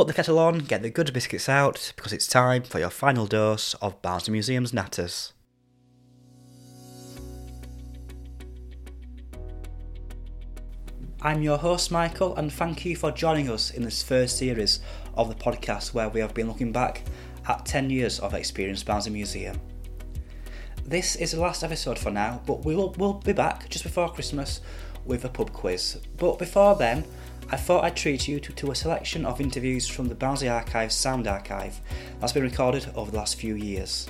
put the kettle on, get the good biscuits out, because it's time for your final dose of Barnsley Museum's Natters. I'm your host, Michael, and thank you for joining us in this first series of the podcast where we have been looking back at 10 years of experience Barnsley Museum. This is the last episode for now, but we will we'll be back just before Christmas with a pub quiz. But before then, I thought I'd treat you to, to a selection of interviews from the Barnsley Archives Sound Archive that's been recorded over the last few years.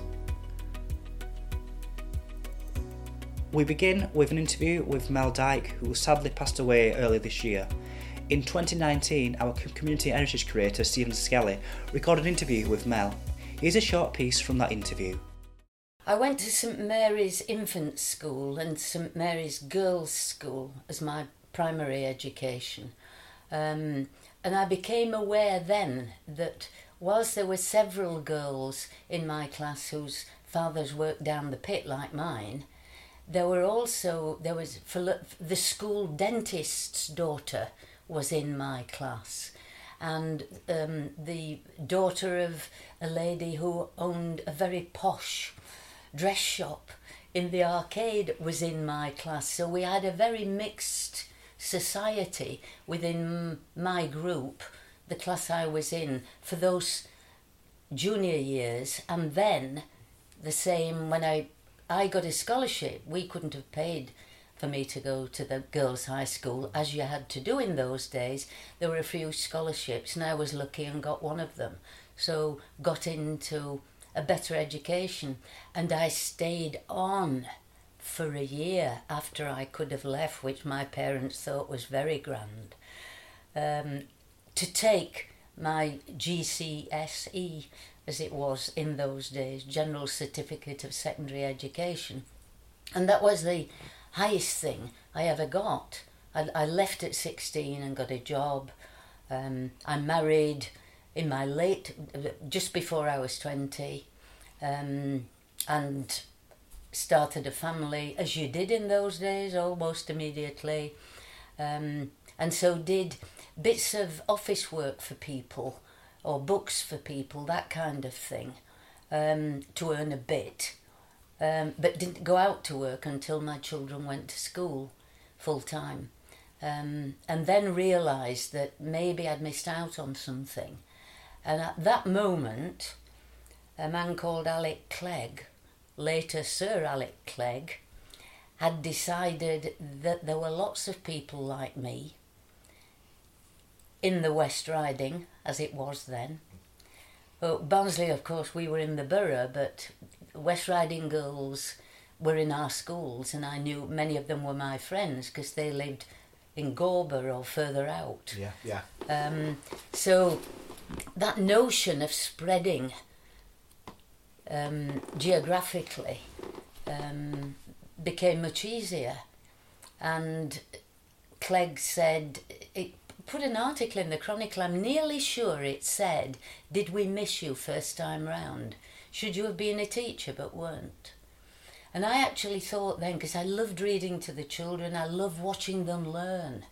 We begin with an interview with Mel Dyke, who sadly passed away earlier this year. In 2019, our community heritage creator Stephen Skelly recorded an interview with Mel. Here's a short piece from that interview. I went to St Mary's Infant School and St Mary's Girls' School as my primary education. Um, and I became aware then that whilst there were several girls in my class whose fathers worked down the pit like mine, there were also there was the school dentist's daughter was in my class. And um, the daughter of a lady who owned a very posh dress shop in the arcade was in my class. So we had a very mixed society within my group the class I was in for those junior years and then the same when I I got a scholarship. We couldn't have paid for me to go to the girls' high school as you had to do in those days. There were a few scholarships, and I was lucky and got one of them. So, got into a better education, and I stayed on for a year after I could have left, which my parents thought was very grand. Um, to take my GCSE as it was in those days, General Certificate of Secondary Education. And that was the highest thing I ever got. I, I left at 16 and got a job. Um, I married in my late, just before I was 20, um, and started a family, as you did in those days, almost immediately. Um, and so did bits of office work for people or books for people, that kind of thing, um, to earn a bit. Um, but didn't go out to work until my children went to school full time. Um, and then realised that maybe I'd missed out on something. And at that moment, a man called Alec Clegg, later Sir Alec Clegg, had decided that there were lots of people like me in the West Riding, as it was then. Well, Barnsley, of course, we were in the borough, but West Riding girls were in our schools, and I knew many of them were my friends because they lived in Gawber or further out. Yeah, yeah. Um, so that notion of spreading um, geographically um, became much easier. And Clegg said it put an article in the Chronicle. I'm nearly sure it said, Did we miss you first time round? Should you have been a teacher but weren't? And I actually thought then, because I loved reading to the children, I loved watching them learn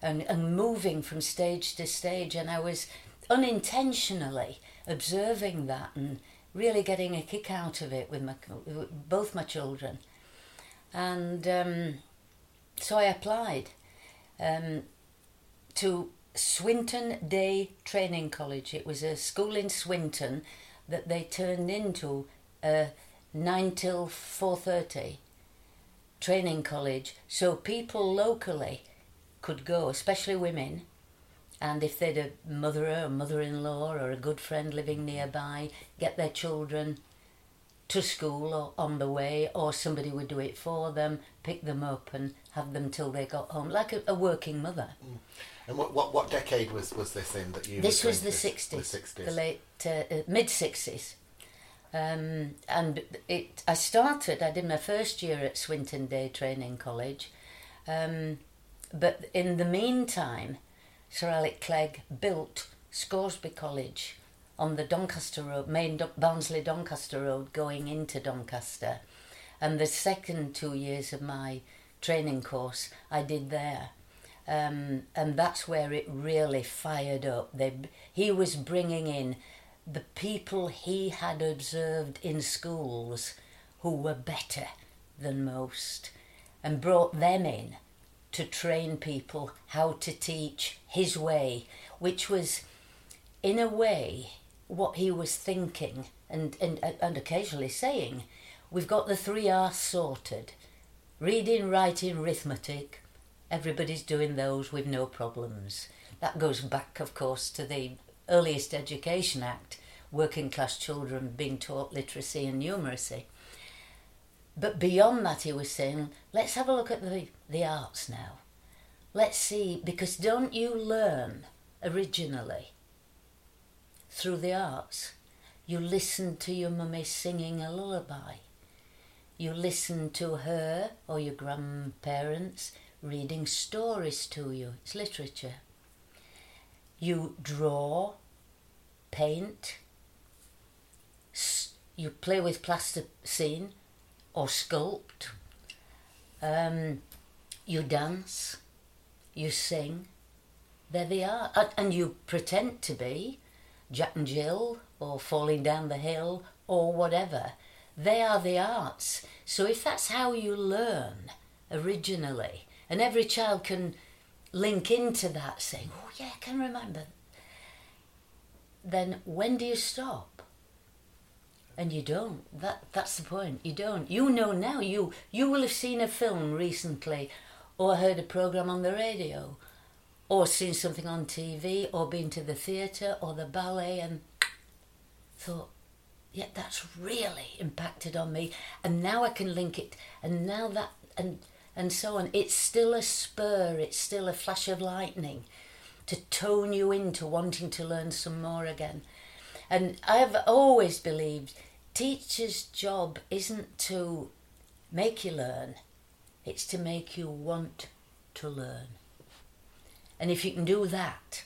and, and moving from stage to stage. And I was unintentionally observing that and really getting a kick out of it with my, both my children. And um, so I applied. Um, to Swinton Day Training College. It was a school in Swinton that they turned into a 9 till 4.30 training college so people locally could go, especially women, and if they'd a mother or mother-in-law or a good friend living nearby, get their children to school or on the way, or somebody would do it for them, pick them up and have them till they got home, like a, a working mother. Mm. And what, what, what decade was, was this in that you? This was the 60s, the the late uh, uh, mid 60s. Um, and it, I started. I did my first year at Swinton Day Training College, um, but in the meantime, Sir Alec Clegg built Scawsby College on the Doncaster Road, main Do- Barnsley Doncaster Road, going into Doncaster, and the second two years of my training course I did there. Um, and that's where it really fired up. They, he was bringing in the people he had observed in schools who were better than most and brought them in to train people how to teach his way, which was, in a way, what he was thinking and, and, and occasionally saying. We've got the three R's sorted reading, writing, arithmetic. Everybody's doing those with no problems. That goes back, of course, to the Earliest Education Act, working class children being taught literacy and numeracy. But beyond that, he was saying, let's have a look at the, the arts now. Let's see, because don't you learn originally through the arts? You listen to your mummy singing a lullaby. You listen to her or your grandparents reading stories to you. It's literature. You draw, paint, you play with plasticine or sculpt. Um, you dance, you sing. There they are. And you pretend to be Jack and Jill or Falling Down the Hill or whatever. They are the arts. So if that's how you learn originally, and every child can link into that, saying, oh, yeah, I can remember, then when do you stop? And you don't. That that's the point. You don't. You know now. You you will have seen a film recently, or heard a program on the radio, or seen something on TV, or been to the theatre or the ballet, and thought, yeah, that's really impacted on me. And now I can link it. And now that and and so on. It's still a spur, it's still a flash of lightning to tone you into wanting to learn some more again. And I've always believed teacher's job isn't to make you learn, it's to make you want to learn. And if you can do that,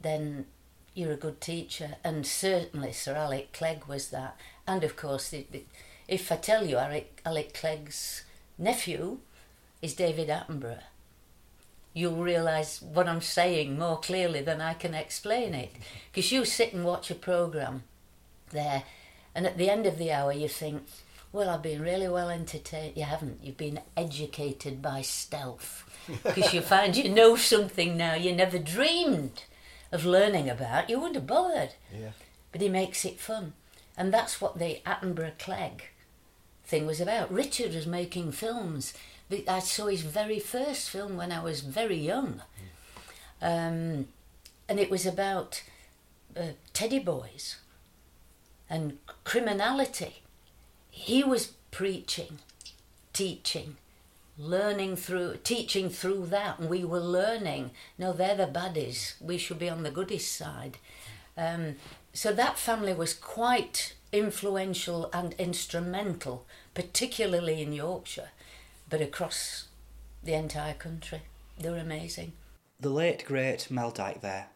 then you're a good teacher. And certainly Sir Alec Clegg was that. And of course, if I tell you Alec, Alec Clegg's nephew is David Attenborough, you'll realise what I'm saying more clearly than I can explain it. Because you sit and watch a programme there, and at the end of the hour, you think, well, I've been really well entertained. You haven't. You've been educated by stealth. Because you find you know something now you never dreamed of learning about. You wouldn't have bothered. Yeah. But he makes it fun. And that's what the Attenborough Clegg thing was about. Richard was making films. I saw his very first film when I was very young. Um, and it was about uh, teddy boys and criminality. He was preaching, teaching, learning through, teaching through that, and we were learning. No, they're the baddies. We should be on the goodies side. Um, so that family was quite influential and instrumental, particularly in Yorkshire, but across the entire country. They were amazing. The late, great Mel Dyke there.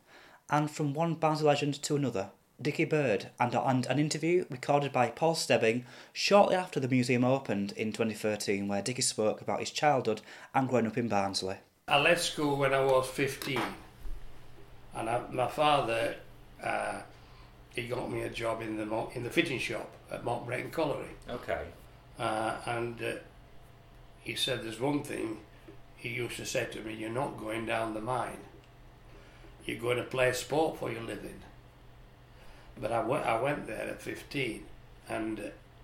And from one Barnsley legend to another, Dickie Bird, and, and an interview recorded by Paul Stebbing shortly after the museum opened in 2013, where Dickie spoke about his childhood and growing up in Barnsley. I left school when I was 15, and I, my father uh, he got me a job in the in the fitting shop at Monk Bretton Colliery. Okay. Uh, and uh, he said, "There's one thing." He used to say to me, "You're not going down the mine. You're going to play sport for your living." But I went, I went there at 15, and uh,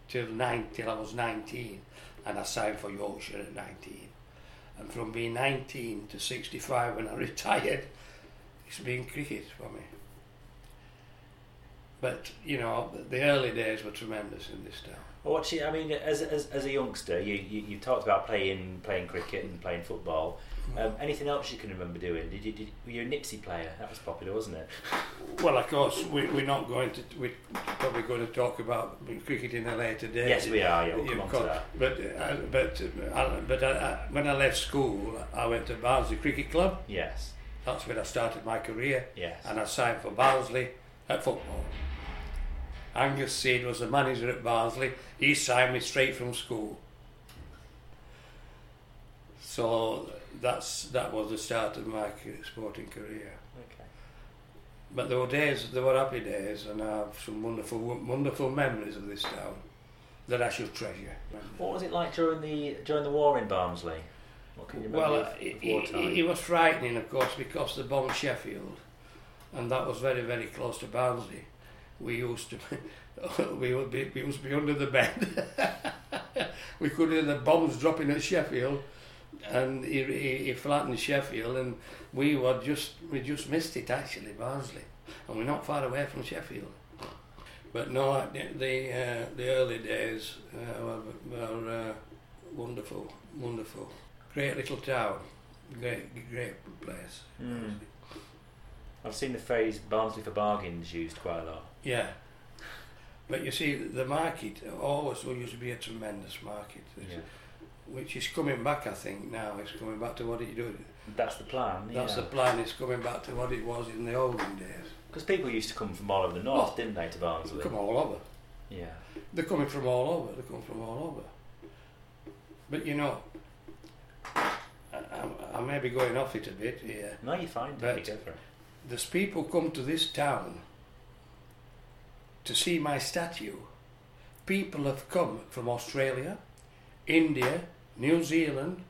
till nine, till I was 19, and I signed for Yorkshire at 19. And from being 19 to 65, when I retired, it's been cricket for me. But you know, the early days were tremendous in this town. Well, you, I mean, as, as, as a youngster, you, you, you talked about playing playing cricket and playing football. Mm. Um, anything else you can remember doing? Did you, did, were you a Nipsey player? That was popular, wasn't it? Well, of course, we, we're not going to. We're probably going to talk about cricket in a later day. Yes, we are. Yeah, we'll come on to that. But uh, but uh, but uh, when I left school, I went to Barnsley Cricket Club. Yes. That's where I started my career. Yes. And I signed for Barnsley at football. Angus Seed was the manager at Barnsley. He signed me straight from school. So that's that was the start of my sporting career. Okay. But there were days, there were happy days, and I have some wonderful, wonderful memories of this town that I should treasure. What was it like during the during the war in Barnsley? What can you Well, of, of it, it, it was frightening, of course, because they bombed Sheffield, and that was very, very close to Barnsley. We used to, we would be, we used to be under the bed. we could hear the bombs dropping at Sheffield, and he, he, he flattened Sheffield, and we were just, we just missed it actually, Barnsley, and we're not far away from Sheffield. But no, the the, uh, the early days uh, were, were uh, wonderful, wonderful. Great little town, great, great place. Mm. I've seen the phrase Barnsley for bargains used quite a lot. Yeah. But you see, the market always used to be a tremendous market, Yeah. which is coming back, I think, now. It's coming back to what it did. That's the plan. That's yeah. the plan, it's coming back to what it was in the olden days. Because people used to come from all over the north, Oh. didn't they, to Barnsley? Come all over. Yeah. They're coming from all over. They come from all over. But you know, I, I, I may be going off it a bit here. No, you're fine. But- Take it. There's people come to this town to see my statue. People have come from Australia, India, New Zealand,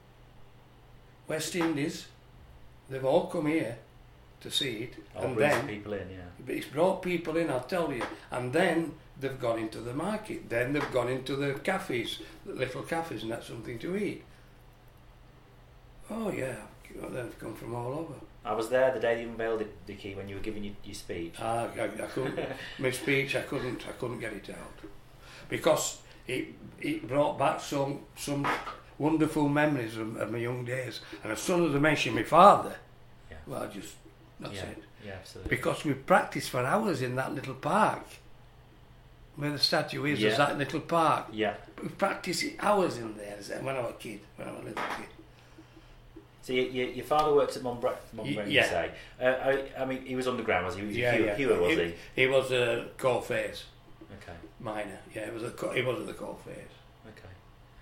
West Indies. They've all come here to see it, All and then people in, yeah. It's brought people in, I'll tell you. And then they've gone into the market. Then they've gone into the cafes, the little cafes, and that's something to eat. Oh, yeah. They've come from all over. I was there the day you unveiled it, Dickie, when you were giving your, your speech. I, I, I couldn't, my speech, I couldn't, I couldn't get it out. Because it, it brought back some, some wonderful memories of, of my young days. And as soon as I mentioned my father, Yeah. well, I just, that's yeah. it. Yeah, absolutely. Because we practiced for hours in that little park. Where the statue is, Yeah. there's that little park. Yeah. We practiced hours in there when I was a kid, when I was a little kid. So your, your, your father worked at Montbre- Montbreen, you yeah. say? Uh, I, I mean, he was underground, was he? He was Yeah, a Hewer, yeah. Hewer, was he? He, he was a coal face Okay, miner. Yeah, he was a he was at the coal face. okay.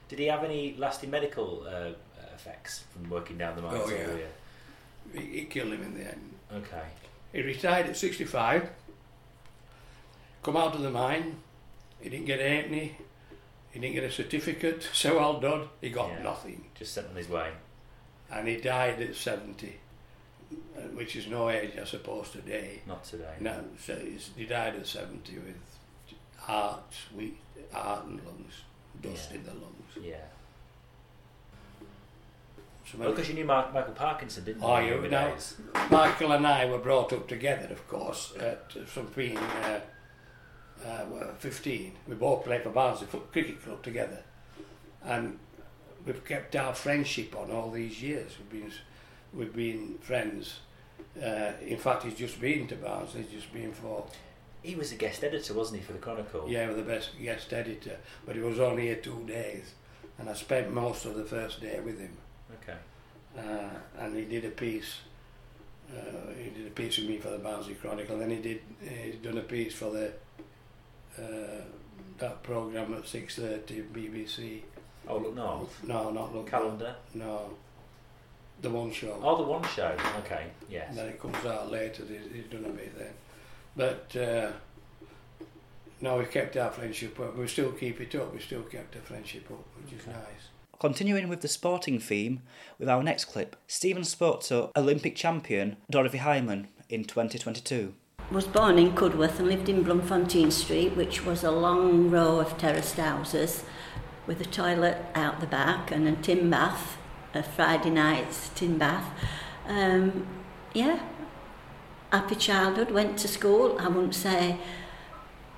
Did he have any lasting medical uh, effects from working down the mines? Oh, yeah. He, he killed him in the end. Okay. He retired at 65. Come out of the mine. He didn't get any. He didn't get a certificate. So well done. He got Yeah. nothing. Just sent on his way. And he died at 70, uh, which is no age, I suppose, today. Not today. No, so he died at 70 with heart, weak, heart and lungs, dust Yeah. in the lungs. Yeah. So Well, because you knew Mark, Michael Parkinson, didn't you? Oh, you know. days? Michael and I were brought up together, of course, at from being uh, uh, 15. We both played for Barnsley Foot Cricket Club together. And we've kept our friendship on all these years. We've been, we've been friends. Uh, in fact, he's just been to Barnsley, he's just been for, He was a guest editor, wasn't he, for the Chronicle? yeah, the best guest editor. But he was only here two days. And I spent most of the first day with him. Okay. uh, and he did a piece. Uh, he did a piece with me for the Barnsley Chronicle. Then he did. He's done a piece for the uh, that program at six thirty BBC. Oh, look, no. No, not look. Calendar. No, the one show. Oh, the one show. Okay. Yes. And then it comes out later. He's, he's done a bit then, but. Uh, no, we kept our friendship up. We still keep it up. We still kept our friendship up, which is nice. Continuing with the sporting theme, with our next clip, Stephen spoke to Olympic champion Dorothy Hyman in 2022. was born in Cudworth and lived in Bloemfontein Street, which was a long row of terraced houses with a toilet out the back and a tin bath, a Friday night's tin bath. Um, yeah, happy childhood, went to school. I wouldn't say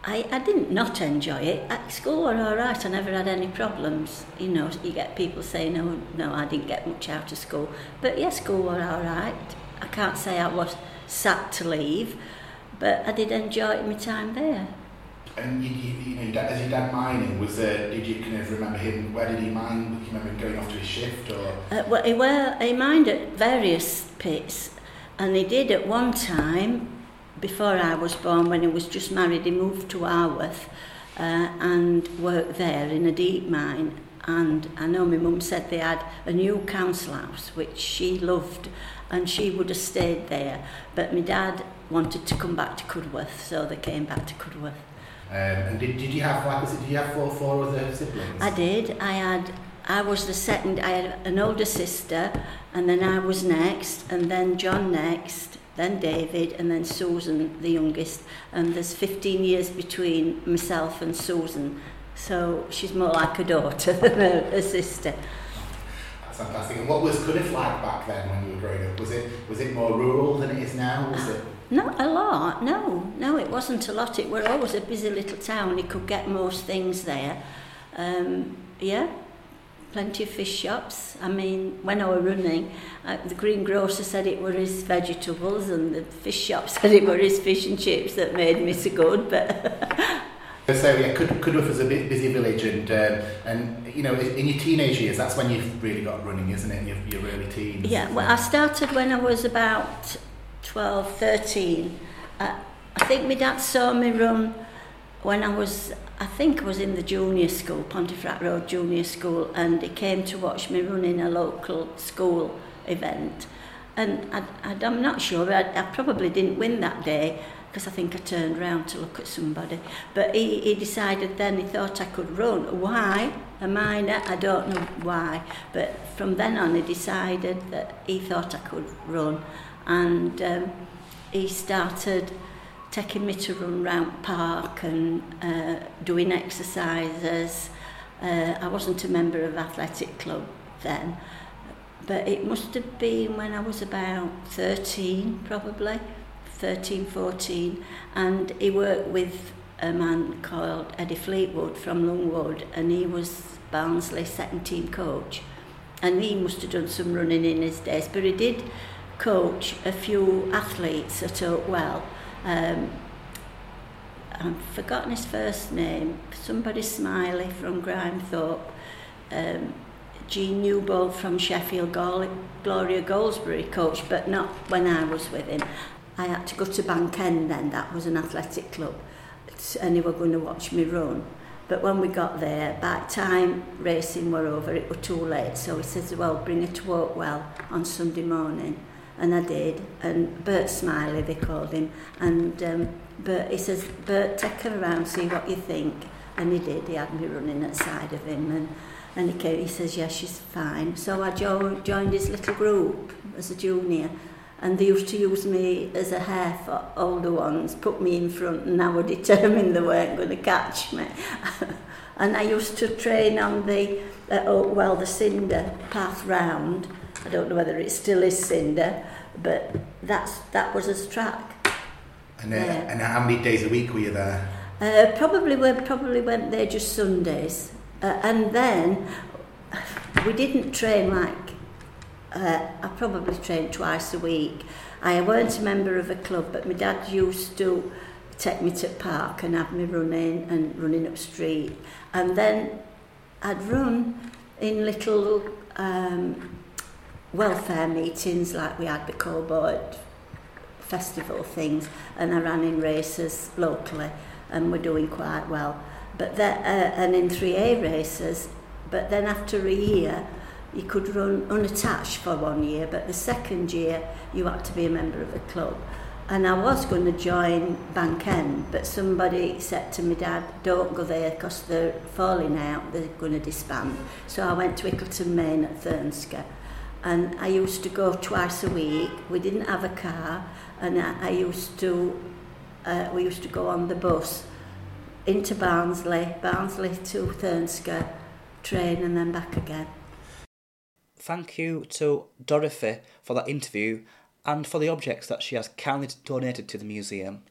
I, I didn't not enjoy it. At school were all right. I never had any problems. You know, you get people saying, "No, no, I didn't get much out of school." But yeah, school were all right. I can't say I was sad to leave, but I did enjoy my time there. And you, you, you know, your dad, your dad mining, was there, did you kind of remember him, where did he mine? Do you remember going off to his shift or? Uh, well, he, were, he mined at various pits, and he did at one time, before I was born, when he was just married, he moved to Harworth uh, and worked there in a deep mine. and I know my mum said they had a new council house which she loved and she would have stayed there but my dad wanted to come back to Cudworth so they came back to Cudworth. Um, and did, did you have like was it, did you have four four other siblings? I did. I had I was the second. I had an older sister, and then I was next, and then John next, then David, and then Susan, the youngest. And there's 15 years between myself and Susan, so she's more like a daughter than a, a sister. That's fantastic. And what was Cudworth like back then when you were growing up? Was it was it more rural than it is now? Was it? Not a lot, no, no, it wasn't a lot. It were always a busy little town. You could get most things there. Um, yeah, plenty of fish shops. I mean, when I were running, uh, the greengrocer said it were his vegetables, and the fish shop said it were his fish and chips that made me so good. But So yeah, Cud- Cudworth was a busy village, and um, and you know in your teenage years, that's when you've really got running, isn't it? Your, your early teens. yeah, well, I started when I was about 12, 13. Uh, I think my dad saw me run when I was, I think I was in the junior school, Pontefract Road Junior School, and he came to watch me run in a local school event. And I, I, I'm not sure, I, I probably didn't win that day because I think I turned round to look at somebody. But he, he decided then he thought I could run. Why? A minor, I don't know why. But from then on he decided that he thought I could run. And um, he started taking me to run round park and uh, doing exercises. Uh, I wasn't a member of athletic club then, but it must have been when I was about 13 probably, 13, 14, and he worked with a man called Eddie Fleetwood from Lundwood and he was Barnsley second team coach and he must have done some running in his days, but he did coach a few athletes at Oakwell. Um, I've forgotten his first name, somebody Smiley from Grimethorpe, um, Jean Newbold from Sheffield, Gloria Goldsbury coach, but not when I was with him. I had to go to Bank End then, that was an athletic club, and they were going to watch me run. But when we got there, by the time racing were over, it was too late. So he says, well, bring her to Oakwell on Sunday morning. And I did. And Bert Smiley, they called him. And um, Bert, he says, Bert, take her around, see what you think. And he did. He had me running at side of him. And, and he came, he says, yeah, she's fine. So I jo- joined his little group as a junior. And they used to use me as a hare for older ones, put me in front, and I were determined they weren't going to catch me. and I used to train on the, uh, oh, well, the cinder path round. I don't know whether it still is cinder, but that's that was his track. And, uh, Yeah. and how many days a week were you there? Uh, probably went probably went there just Sundays, uh, and then we didn't train like uh, I probably trained twice a week. I weren't a member of a club, but my dad used to take me to the park and have me running and running up street, and then I'd run in little um, welfare meetings like we had the Coboard festival things, and I ran in races locally, and we're doing quite well. But uh, and in 3A races, but then after a year, you could run unattached for one year, but the second year you had to be a member of a club. And I was going to join Bank End, but somebody said to me, Dad, don't go there because they're falling out, they're going to disband. So I went to Hickleton Main at Thurnscoe, and I used to go twice a week. We didn't have a car, and I, I used to, uh, we used to go on the bus into Barnsley, Barnsley to Thurnscoe, train and then back again. Thank you to Dorothy for that interview and for the objects that she has kindly donated to the museum.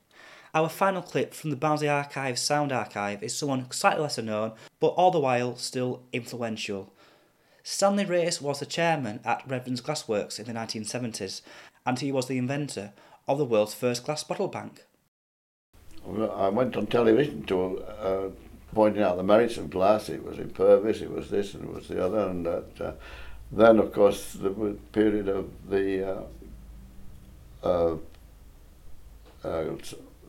Our final clip from the Barnsley Archive Sound Archive is someone slightly lesser known, but all the while still influential. Stanley Race was the chairman at Redfearn's Glassworks in the 1970s, and he was the inventor of the world's first glass bottle bank. I went on television to uh, pointing out the merits of glass. It was impervious, it was this and it was the other, and that. Uh, then, of course, the period of the uh, uh, uh,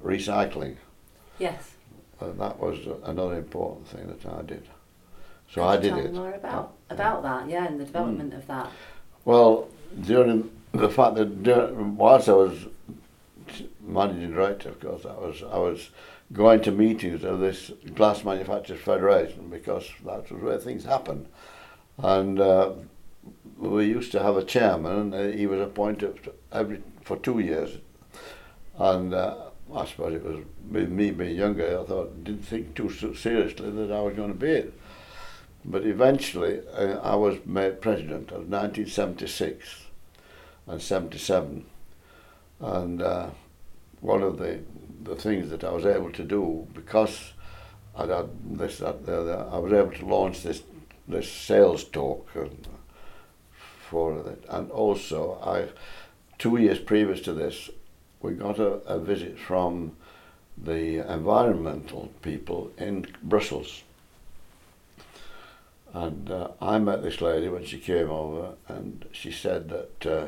recycling. Yes. Uh, that was another important thing that I did. So Could I did tell it. more about about that, yeah, and the development of that. Well, during the fact that dur- whilst I was managing director, of course, I was I was going to meetings of this Glass Manufacturers Federation because that was where things happen, and uh, we used to have a chairman, and he was appointed every for two years, and. Uh, I suppose it was with me being younger. I thought didn't think too seriously that I was going to be it. But eventually, uh, I was made president of 1976 and 77. And uh, one of the, the things that I was able to do, because I had this, that, I was able to launch this, this sales talk and, for it. And also, I, two years previous to this, we got a, a visit from the environmental people in Brussels. And uh, I met this lady when she came over, and she said that uh,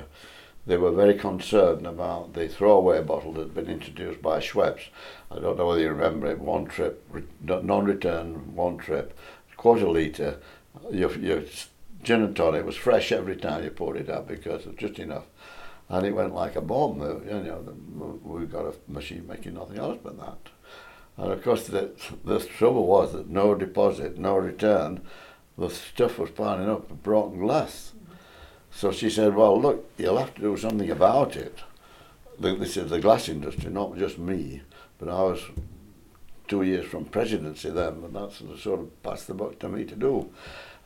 they were very concerned about the throwaway bottle that had been introduced by Schweppes. I don't know whether you remember it, one trip, re- non-return, one trip, quarter litre. Your, your gin and tonic was fresh every time you poured it out because it was just enough. And it went like a bomb. You know, we got a machine making nothing else but that. And of course, the, the trouble was that no deposit, no return, the stuff was piling up with broken glass. So she said, Well, look, you'll have to do something about it. This is the glass industry, not just me. But I was two years from presidency then, and that's the sort of passed the buck to me to do.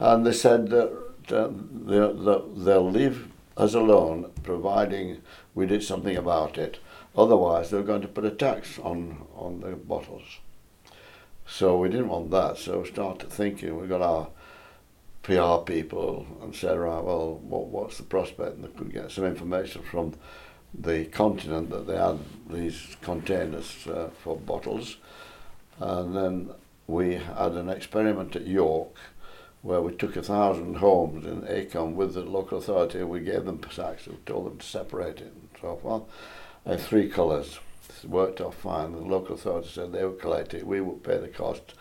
And they said that they'll leave us alone providing we did something about it. Otherwise, they were going to put a tax on, on the bottles. So we didn't want that, so we started thinking, we got our PR people and said, right, well, what, what's the prospect? And they could get some information from the continent that they had these containers uh, for bottles. And then we had an experiment at York where we took a thousand homes in Acomb with the local authority we gave them sacks and told them to separate it and so forth. And three colours. It worked off fine. The local authority said they would collect it, we would pay the cost.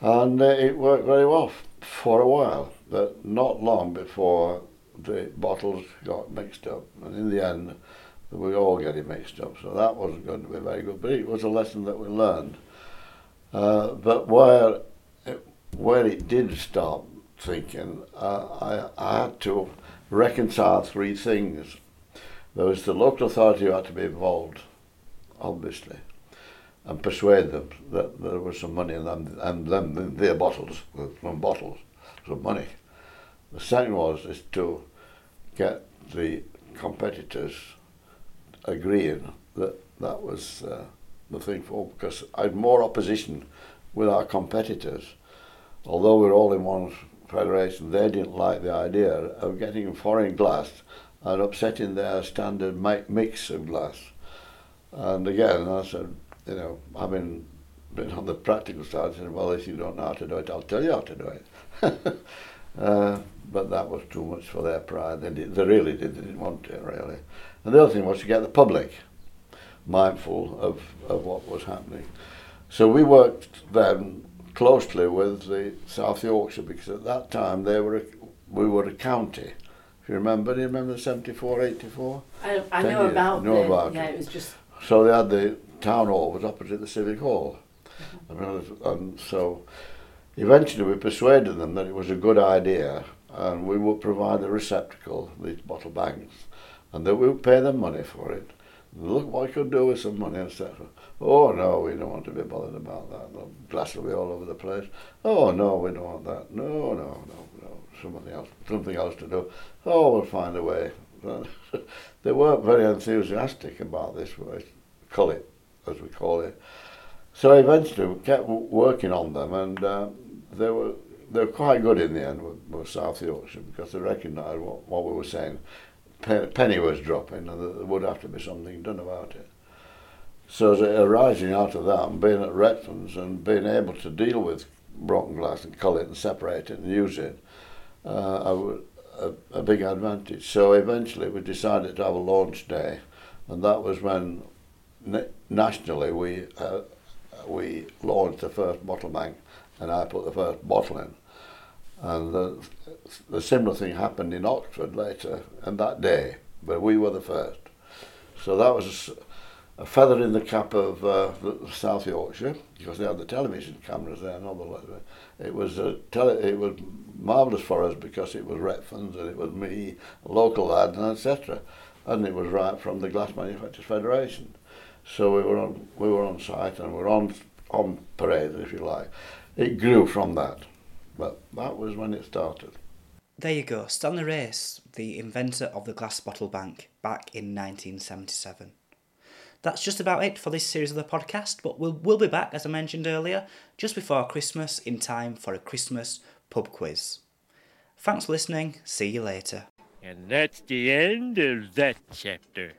And uh, it worked very well for a while, but not long before the bottles got mixed up. And in the end, we all get it mixed up. So that wasn't going to be very good, but it was a lesson that we learned. Uh, but where it, where it did start thinking, uh, I, I had to reconcile three things. There was the local authority who had to be involved, obviously, and persuade them that there was some money in them, and them their bottles, some bottles, some money. The second was is to get the competitors agreeing that that was uh, the thing for because I had more opposition with our competitors. Although we're all in one federation, they didn't like the idea of getting foreign glass and upsetting their standard mi- mix of glass. And again, I said, you know, having been on the practical side, saying, well, if you don't know how to do it, I'll tell you how to do it. uh, but that was too much for their pride. They, did, they really did. They didn't want it, really. And the other thing was to get the public mindful of, of what was happening. So we worked then closely with the South Yorkshire because at that time they were a, we were a county. If you remember, do you remember 74, 84? I, I know years, about know the, about yeah, it. it was just So they had the town hall was opposite the civic hall. And so eventually we persuaded them that it was a good idea and we would provide the receptacle, these bottle bags, and that we would pay them money for it. Look what I could do with some money, etc. Oh no, we don't want to be bothered about that. The glass will be all over the place. Oh no, we don't want that. No, no, no, no. Something else, something else to do. Oh, we'll find a way. they weren't very enthusiastic about this, call it as we call it. So eventually we kept working on them, and uh, they were they were quite good in the end with, with South Yorkshire because they recognised what, what we were saying. Pen, penny was dropping, and there would have to be something done about it. So as arising out of that, and being at Redfearns and being able to deal with broken glass and cull it and separate it and use it, uh, a, big advantage. So eventually we decided to have a launch day, and that was when nationally we uh, we launched the first bottle bank, and I put the first bottle in. And the, the similar thing happened in Oxford later, and that day, but we were the first. So that was a feather in the cap of uh, South Yorkshire because they had the television cameras there and all the It was a tele- it was marvellous for us because it was Redfearns and it was me, local lad, and etc. And it was right from the Glass Manufacturers Federation. So we were on we were on site and we were on on parade, if you like. It grew from that, but that was when it started. There you go, Stanley Race, the inventor of the glass bottle bank, back in 1977. That's just about it for this series of the podcast, but we'll, we'll be back, as I mentioned earlier, just before Christmas in time for a Christmas pub quiz. Thanks for listening, see you later. And that's the end of that chapter.